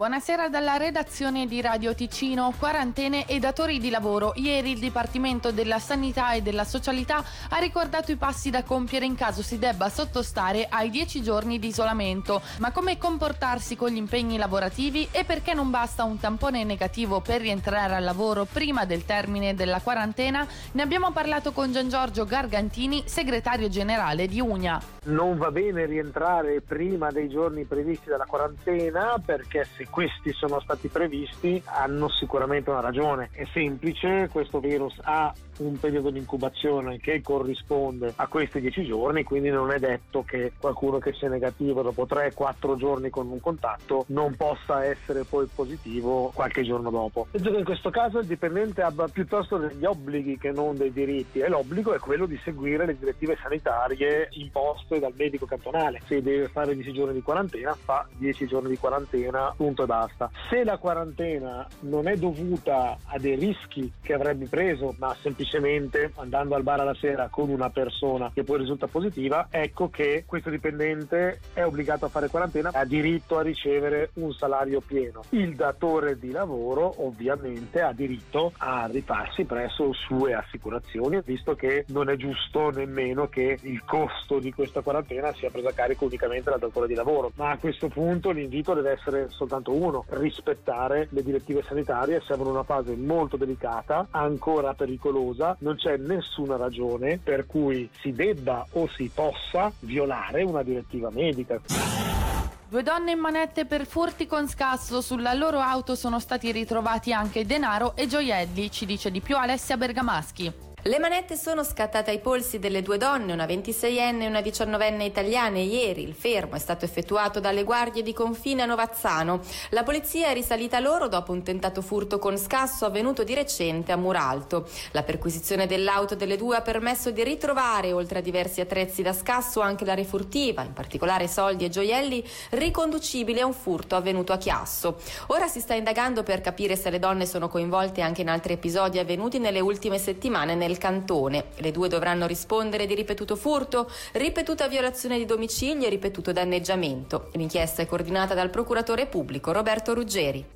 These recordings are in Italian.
Buonasera dalla redazione di Radio Ticino. Quarantene e datori di lavoro. Ieri il Dipartimento della Sanità e della Socialità ha ricordato i passi da compiere in caso si debba sottostare ai 10 giorni di isolamento. Ma come comportarsi con gli impegni lavorativi e perché non basta un tampone negativo per rientrare al lavoro prima del termine della quarantena? Ne abbiamo parlato con Gian Giorgio Gargantini, segretario generale di Unia. Non va bene rientrare prima dei giorni previsti dalla quarantena perché se questi sono stati previsti hanno sicuramente una ragione. È semplice, questo virus ha un periodo di incubazione che corrisponde a questi 10 giorni, quindi non è detto che qualcuno che sia negativo dopo 3-4 giorni con un contatto non possa essere poi positivo qualche giorno dopo. Penso che in questo caso il dipendente abbia piuttosto degli obblighi che non dei diritti e l'obbligo è quello di seguire le direttive sanitarie imposte dal medico cantonale. Se deve fare 10 giorni di quarantena, fa 10 giorni di quarantena, punto punto e basta. Se la quarantena non è dovuta a dei rischi che avrebbe preso, ma semplicemente andando al bar alla sera con una persona che poi risulta positiva, ecco che questo dipendente è obbligato a fare quarantena, ha diritto a ricevere un salario pieno. Il datore di lavoro ovviamente ha diritto a rifarsi presso sue assicurazioni, visto che non è giusto nemmeno che il costo di questa quarantena sia preso a carico unicamente dal datore di lavoro. Ma a questo punto l'invito deve essere soltanto soltanto uno, rispettare le direttive sanitarie, siamo in una fase molto delicata, ancora pericolosa, non c'è nessuna ragione per cui si debba o si possa violare una direttiva medica. Due donne in manette per furti con scasso. Sulla loro auto sono stati ritrovati anche denaro e gioielli, ci dice di più Alessia Bergamaschi. Le manette sono scattate ai polsi delle due donne, una 26enne e una 19enne italiane. Ieri il fermo è stato effettuato dalle guardie di confine a Novazzano. La polizia è risalita loro dopo un tentato furto con scasso avvenuto di recente a Muralto. La perquisizione dell'auto delle due ha permesso di ritrovare, oltre a diversi attrezzi da scasso, anche la refurtiva, in particolare soldi e gioielli, riconducibili a un furto avvenuto a Chiasso. Ora si sta indagando per capire se le donne sono coinvolte anche in altri episodi avvenuti nelle ultime settimane nel nel cantone. Le due dovranno rispondere di ripetuto furto, ripetuta violazione di domicilio e ripetuto danneggiamento. L'inchiesta è coordinata dal procuratore pubblico Roberto Ruggeri.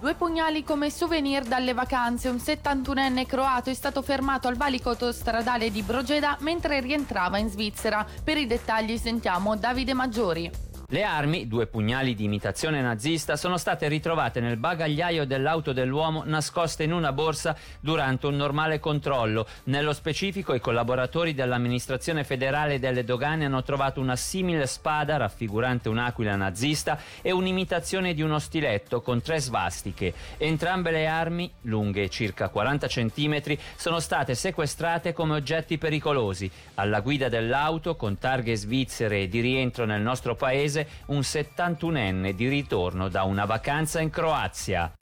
Due pugnali come souvenir dalle vacanze. Un 71enne croato è stato fermato al valico autostradale di Brogeda mentre rientrava in Svizzera. Per i dettagli sentiamo Davide Maggiori. Le armi, due pugnali di imitazione nazista, sono state ritrovate nel bagagliaio dell'auto dell'uomo nascoste in una borsa durante un normale controllo. Nello specifico i collaboratori dell'amministrazione federale delle dogane hanno trovato una simile spada raffigurante un'aquila nazista e un'imitazione di uno stiletto con tre svastiche. Entrambe le armi, lunghe circa 40 cm, sono state sequestrate come oggetti pericolosi. Alla guida dell'auto, con targhe svizzere e di rientro nel nostro paese, un 71enne di ritorno da una vacanza in Croazia.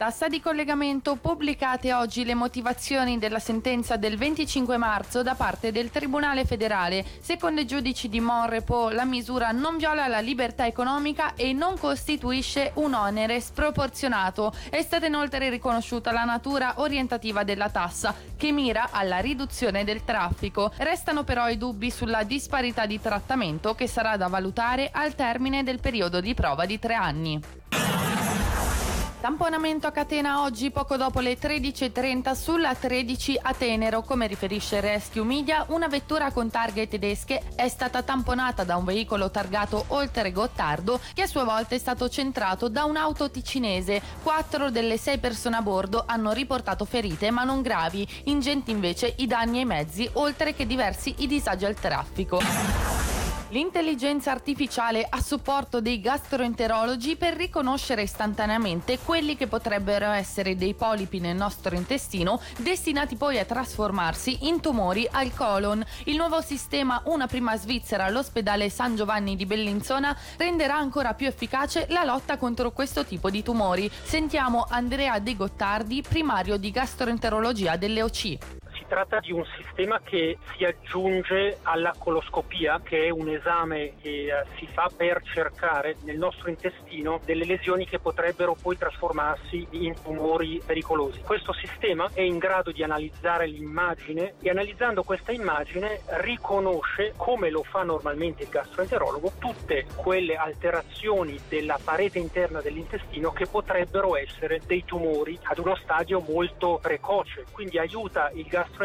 Tassa di collegamento pubblicate oggi le motivazioni della sentenza del 25 marzo da parte del Tribunale federale. Secondo i giudici di Monrepo la misura non viola la libertà economica e non costituisce un onere sproporzionato. È stata inoltre riconosciuta la natura orientativa della tassa che mira alla riduzione del traffico. Restano però i dubbi sulla disparità di trattamento che sarà da valutare al termine del periodo di prova di tre anni. Tamponamento a catena oggi poco dopo le 13.30 sulla 13 a Tenero. Come riferisce Rescue Media, una vettura con targhe tedesche è stata tamponata da un veicolo targato Oltre Gottardo che a sua volta è stato centrato da un'auto ticinese. Quattro delle sei persone a bordo hanno riportato ferite ma non gravi. Ingenti invece i danni ai mezzi oltre che diversi i disagi al traffico. L'intelligenza artificiale a supporto dei gastroenterologi per riconoscere istantaneamente quelli che potrebbero essere dei polipi nel nostro intestino destinati poi a trasformarsi in tumori al colon. Il nuovo sistema Una prima Svizzera all'ospedale San Giovanni di Bellinzona renderà ancora più efficace la lotta contro questo tipo di tumori. Sentiamo Andrea De Gottardi, primario di gastroenterologia delle OC tratta di un sistema che si aggiunge alla coloscopia, che è un esame che eh, si fa per cercare nel nostro intestino delle lesioni che potrebbero poi trasformarsi in tumori pericolosi. Questo sistema è in grado di analizzare l'immagine e analizzando questa immagine riconosce, come lo fa normalmente il gastroenterologo, tutte quelle alterazioni della parete interna dell'intestino che potrebbero essere dei tumori ad uno stadio molto precoce. Quindi aiuta il gastroenterologo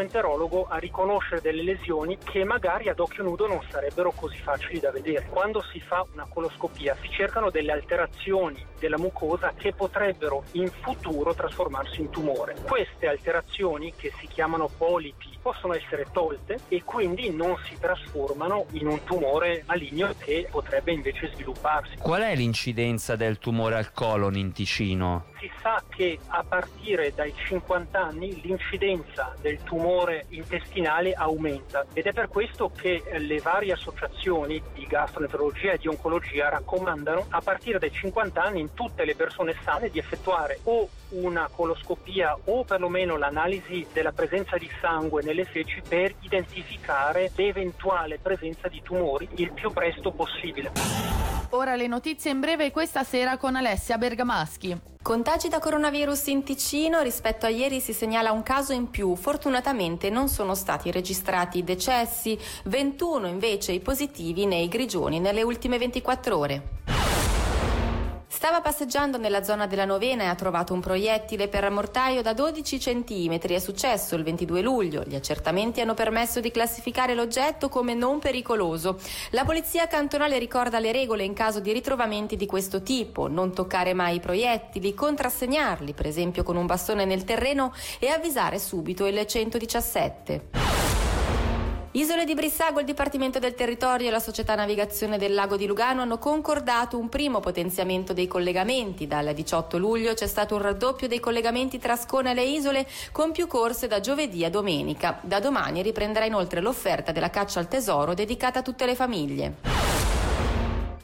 a riconoscere delle lesioni che magari ad occhio nudo non sarebbero così facili da vedere. Quando si fa una coloscopia si cercano delle alterazioni della mucosa che potrebbero in futuro trasformarsi in tumore. Queste alterazioni che si chiamano polipi possono essere tolte e quindi non si trasformano in un tumore maligno che potrebbe invece svilupparsi. Qual è l'incidenza del tumore al colon in Ticino? Si sa che a partire dai 50 anni l'incidenza del tumore intestinale aumenta ed è per questo che le varie associazioni di gastroenterologia e di oncologia raccomandano a partire dai 50 anni in tutte le persone sane di effettuare o una coloscopia o perlomeno l'analisi della presenza di sangue nelle feci per identificare l'eventuale presenza di tumori il più presto possibile. Ora le notizie in breve questa sera con Alessia Bergamaschi. Contagi da coronavirus in Ticino, rispetto a ieri si segnala un caso in più, fortunatamente non sono stati registrati decessi, 21 invece i positivi nei grigioni nelle ultime 24 ore. Stava passeggiando nella zona della Novena e ha trovato un proiettile per mortaio da 12 cm. È successo il 22 luglio. Gli accertamenti hanno permesso di classificare l'oggetto come non pericoloso. La polizia cantonale ricorda le regole in caso di ritrovamenti di questo tipo: non toccare mai i proiettili, contrassegnarli, per esempio con un bastone nel terreno, e avvisare subito il 117. Isole di Brissago, il Dipartimento del Territorio e la Società Navigazione del Lago di Lugano hanno concordato un primo potenziamento dei collegamenti. Dal 18 luglio c'è stato un raddoppio dei collegamenti tra Scone e le isole con più corse da giovedì a domenica. Da domani riprenderà inoltre l'offerta della caccia al tesoro dedicata a tutte le famiglie.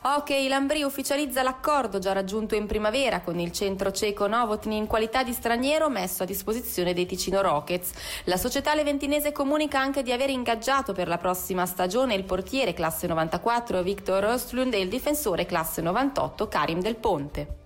Ok, Lambri ufficializza l'accordo già raggiunto in primavera con il centro ceco Novotny in qualità di straniero messo a disposizione dei Ticino Rockets. La società leventinese comunica anche di aver ingaggiato per la prossima stagione il portiere classe 94 Victor Östlund e il difensore classe 98 Karim Del Ponte.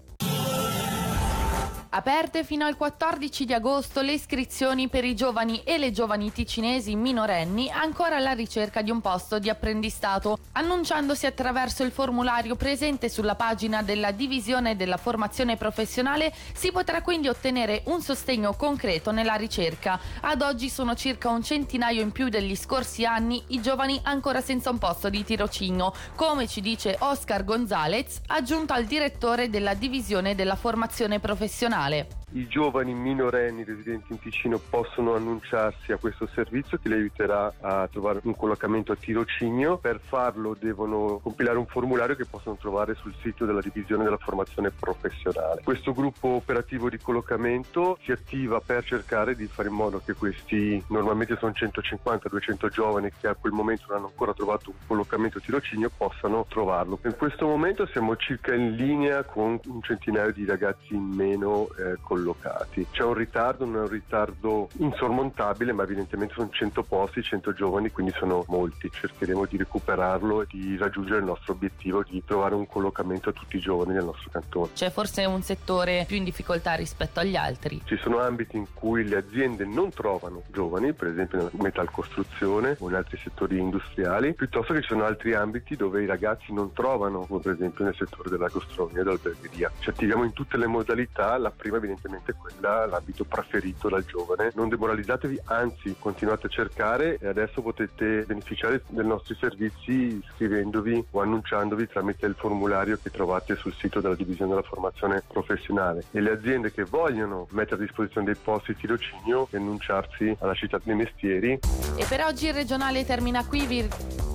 Aperte fino al 14 di agosto le iscrizioni per i giovani e le giovani ticinesi minorenni ancora alla ricerca di un posto di apprendistato, annunciandosi attraverso il formulario presente sulla pagina della divisione della formazione professionale si potrà quindi ottenere un sostegno concreto nella ricerca. Ad oggi sono circa un centinaio in più degli scorsi anni i giovani ancora senza un posto di tirocinio, come ci dice Oscar Gonzalez, aggiunto al direttore della divisione della formazione professionale nazionale. I giovani minorenni residenti in Ticino possono annunciarsi a questo servizio che li aiuterà a trovare un collocamento a tirocinio. Per farlo devono compilare un formulario che possono trovare sul sito della divisione della formazione professionale. Questo gruppo operativo di collocamento si attiva per cercare di fare in modo che questi, normalmente sono 150-200 giovani che a quel momento non hanno ancora trovato un collocamento a tirocinio, possano trovarlo. In questo momento siamo circa in linea con un centinaio di ragazzi in meno eh, collocati. C'è un ritardo, non è un ritardo insormontabile, ma evidentemente sono 100 posti, 100 giovani, quindi sono molti. Cercheremo di recuperarlo e di raggiungere il nostro obiettivo di trovare un collocamento a tutti i giovani del nostro cantone. C'è forse un settore più in difficoltà rispetto agli altri? Ci sono ambiti in cui le aziende non trovano giovani, per esempio nella metalcostruzione o in altri settori industriali, piuttosto che ci sono altri ambiti dove i ragazzi non trovano, come per esempio nel settore della gastronomia e dell'albergheria. Ci attiviamo in tutte le modalità, la prima evidentemente evidentemente quella l'ambito preferito dal giovane. Non demoralizzatevi, anzi continuate a cercare e adesso potete beneficiare dei nostri servizi iscrivendovi o annunciandovi tramite il formulario che trovate sul sito della divisione della formazione professionale. E le aziende che vogliono mettere a disposizione dei posti di tirocinio e annunciarsi alla città dei mestieri. E per oggi il regionale termina qui. Vi...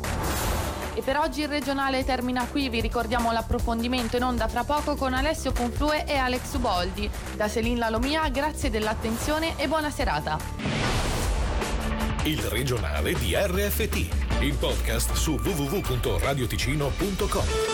E per oggi il regionale termina qui, vi ricordiamo l'approfondimento in onda fra poco con Alessio Conflue e Alex Uboldi. Da Selin Lalomia, grazie dell'attenzione e buona serata. Il regionale di RFT, il podcast su www.radioticino.com.